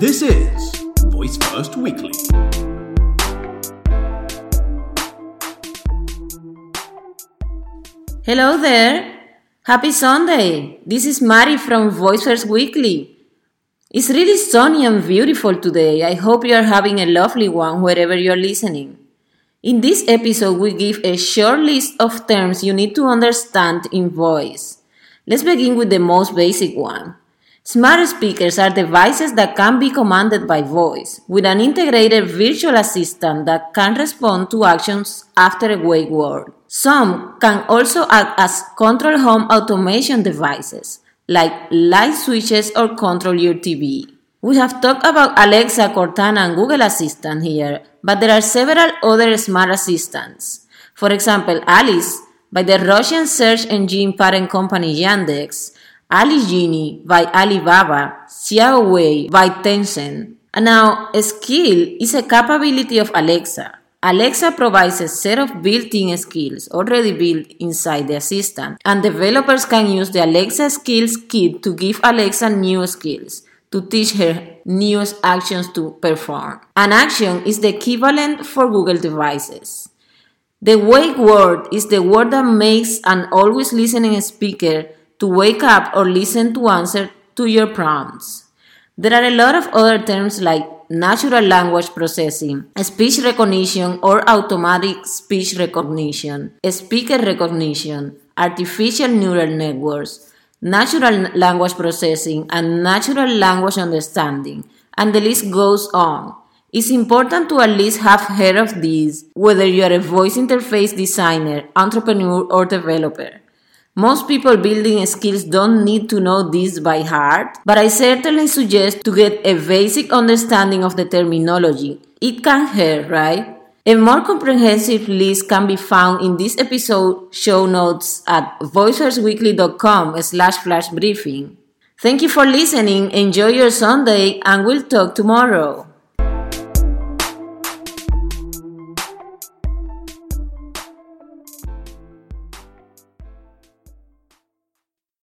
This is Voice First Weekly. Hello there. Happy Sunday. This is Mari from Voice First Weekly. It's really sunny and beautiful today. I hope you are having a lovely one wherever you're listening. In this episode, we give a short list of terms you need to understand in voice. Let's begin with the most basic one. Smart speakers are devices that can be commanded by voice, with an integrated virtual assistant that can respond to actions after a wake word. Some can also act as control home automation devices, like light switches or control your TV. We have talked about Alexa, Cortana, and Google Assistant here, but there are several other smart assistants. For example, Alice by the Russian search engine parent company Yandex, Ali by Alibaba, Xiaowei by Tencent. And now, skill is a capability of Alexa. Alexa provides a set of built-in skills already built inside the assistant, and developers can use the Alexa Skills Kit to give Alexa new skills to teach her new actions to perform. An action is the equivalent for Google devices. The wake word is the word that makes an always listening speaker to wake up or listen to answer to your prompts. There are a lot of other terms like natural language processing, speech recognition or automatic speech recognition, speaker recognition, artificial neural networks, natural language processing, and natural language understanding, and the list goes on. It's important to at least have heard of these, whether you are a voice interface designer, entrepreneur, or developer. Most people building skills don't need to know this by heart, but I certainly suggest to get a basic understanding of the terminology. It can hurt, right? A more comprehensive list can be found in this episode show notes at voicefirstweekly.com slash flash briefing. Thank you for listening, enjoy your Sunday, and we'll talk tomorrow.